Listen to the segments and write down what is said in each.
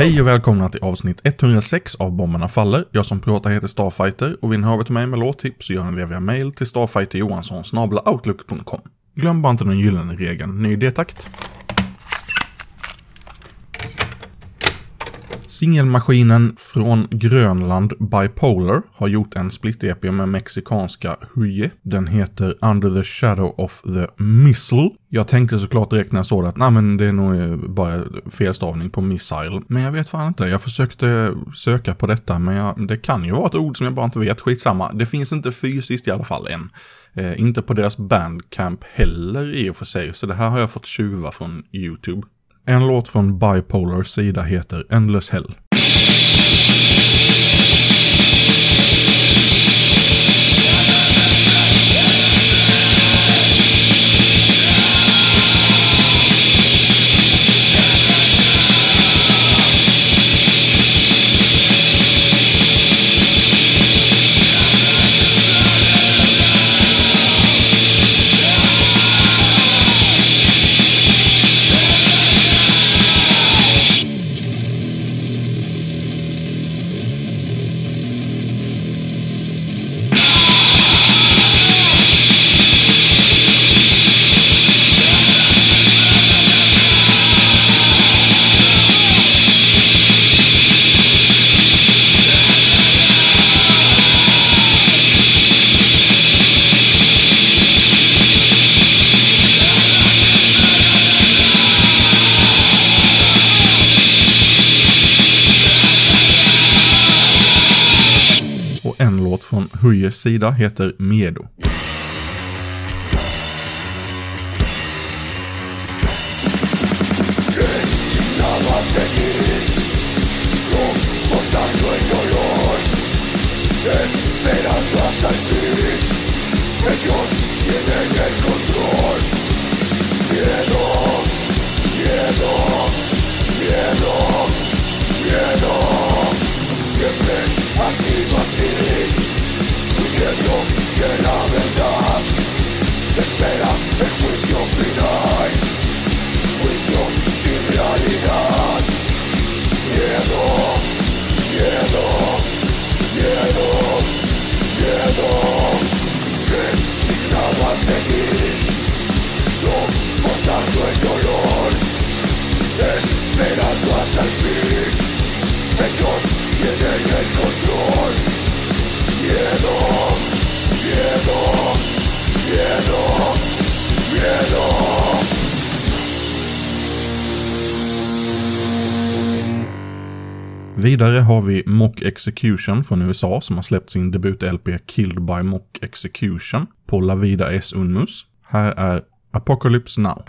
Hej och välkomna till avsnitt 106 av Bomberna Faller. Jag som pratar heter Starfighter och vill ni höra till mig med låttips så gör ni det via mail till starfighterjohansson outlook.com. Glöm bara inte den gyllene regeln, ny detakt. Singelmaskinen från Grönland Bipolar har gjort en split-EP med mexikanska Huye. Den heter Under the Shadow of the Missile. Jag tänkte såklart direkt när jag såg det att nej men det är nog eh, bara felstavning på missile. Men jag vet fan inte. Jag försökte söka på detta men jag, det kan ju vara ett ord som jag bara inte vet. Skitsamma. Det finns inte fysiskt i alla fall än. Eh, inte på deras bandcamp heller i och för sig. Så det här har jag fått tjuva från YouTube. En låt från Bipolars sida heter Endless Hell. Huyes sida heter Miedo. diciendo que la verdad espera el juicio final. Vidare har vi Mock Execution från USA som har släppt sin debut-LP Killed by Mock Execution på La Vida Unmus. Här är Apocalypse Now.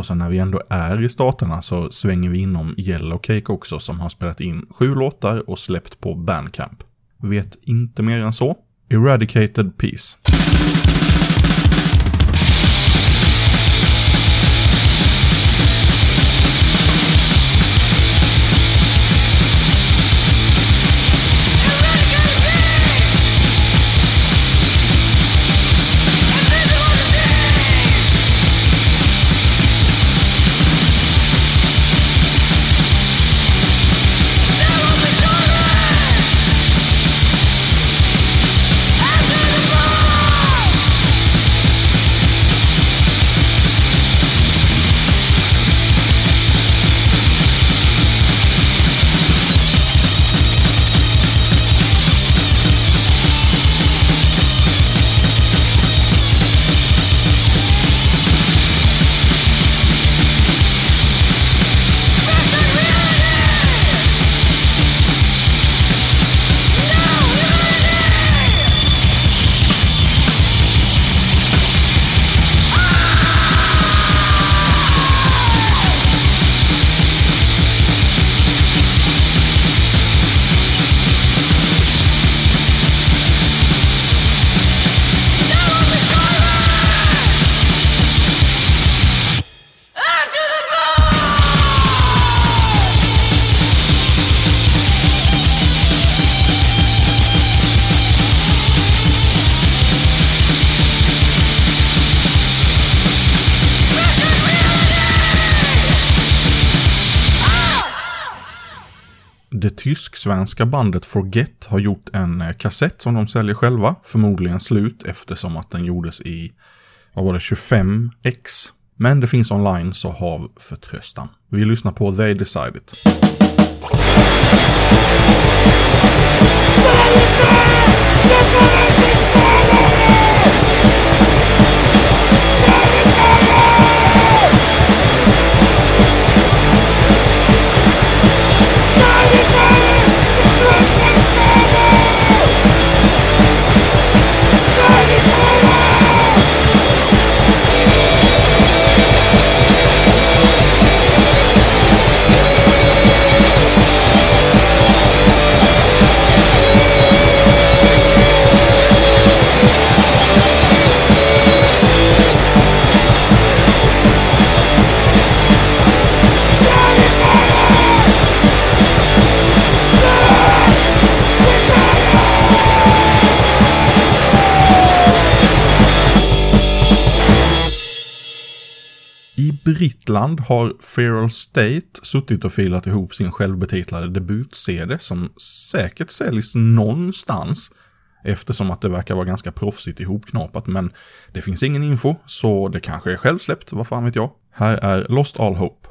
Och sen när vi ändå är i staterna så svänger vi inom Yellowcake också som har spelat in sju låtar och släppt på Bandcamp. Vet inte mer än så. Eradicated Peace. Det tysk-svenska bandet Forget har gjort en eh, kassett som de säljer själva, förmodligen slut eftersom att den gjordes i, vad var det, 25x. Men det finns online, så hav förtröstan. Vi lyssnar på They Decided. I Brittland har Feral State suttit och filat ihop sin självbetitlade debut-CD som säkert säljs någonstans eftersom att det verkar vara ganska proffsigt ihopknapat men det finns ingen info så det kanske är självsläppt, vad fan vet jag. Här är Lost All Hope.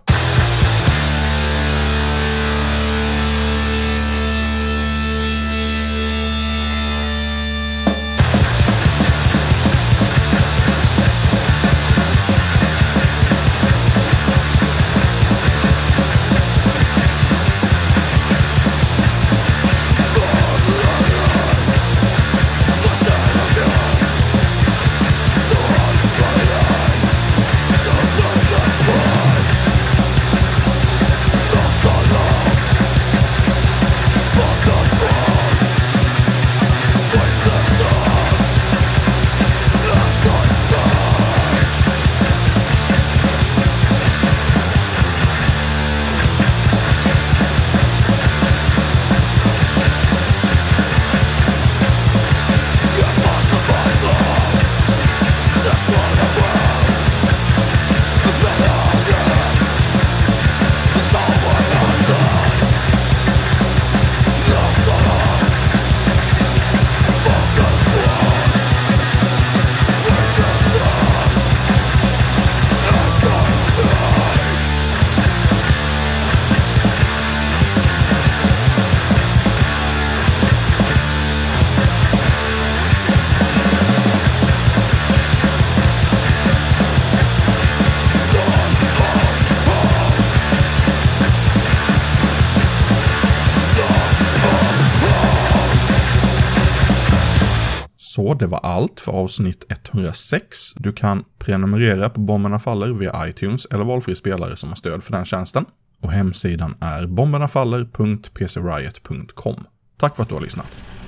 Så det var allt för avsnitt 106. Du kan prenumerera på Bomberna Faller via iTunes eller valfri spelare som har stöd för den tjänsten. Och hemsidan är bombernafaller.pcriot.com. Tack för att du har lyssnat.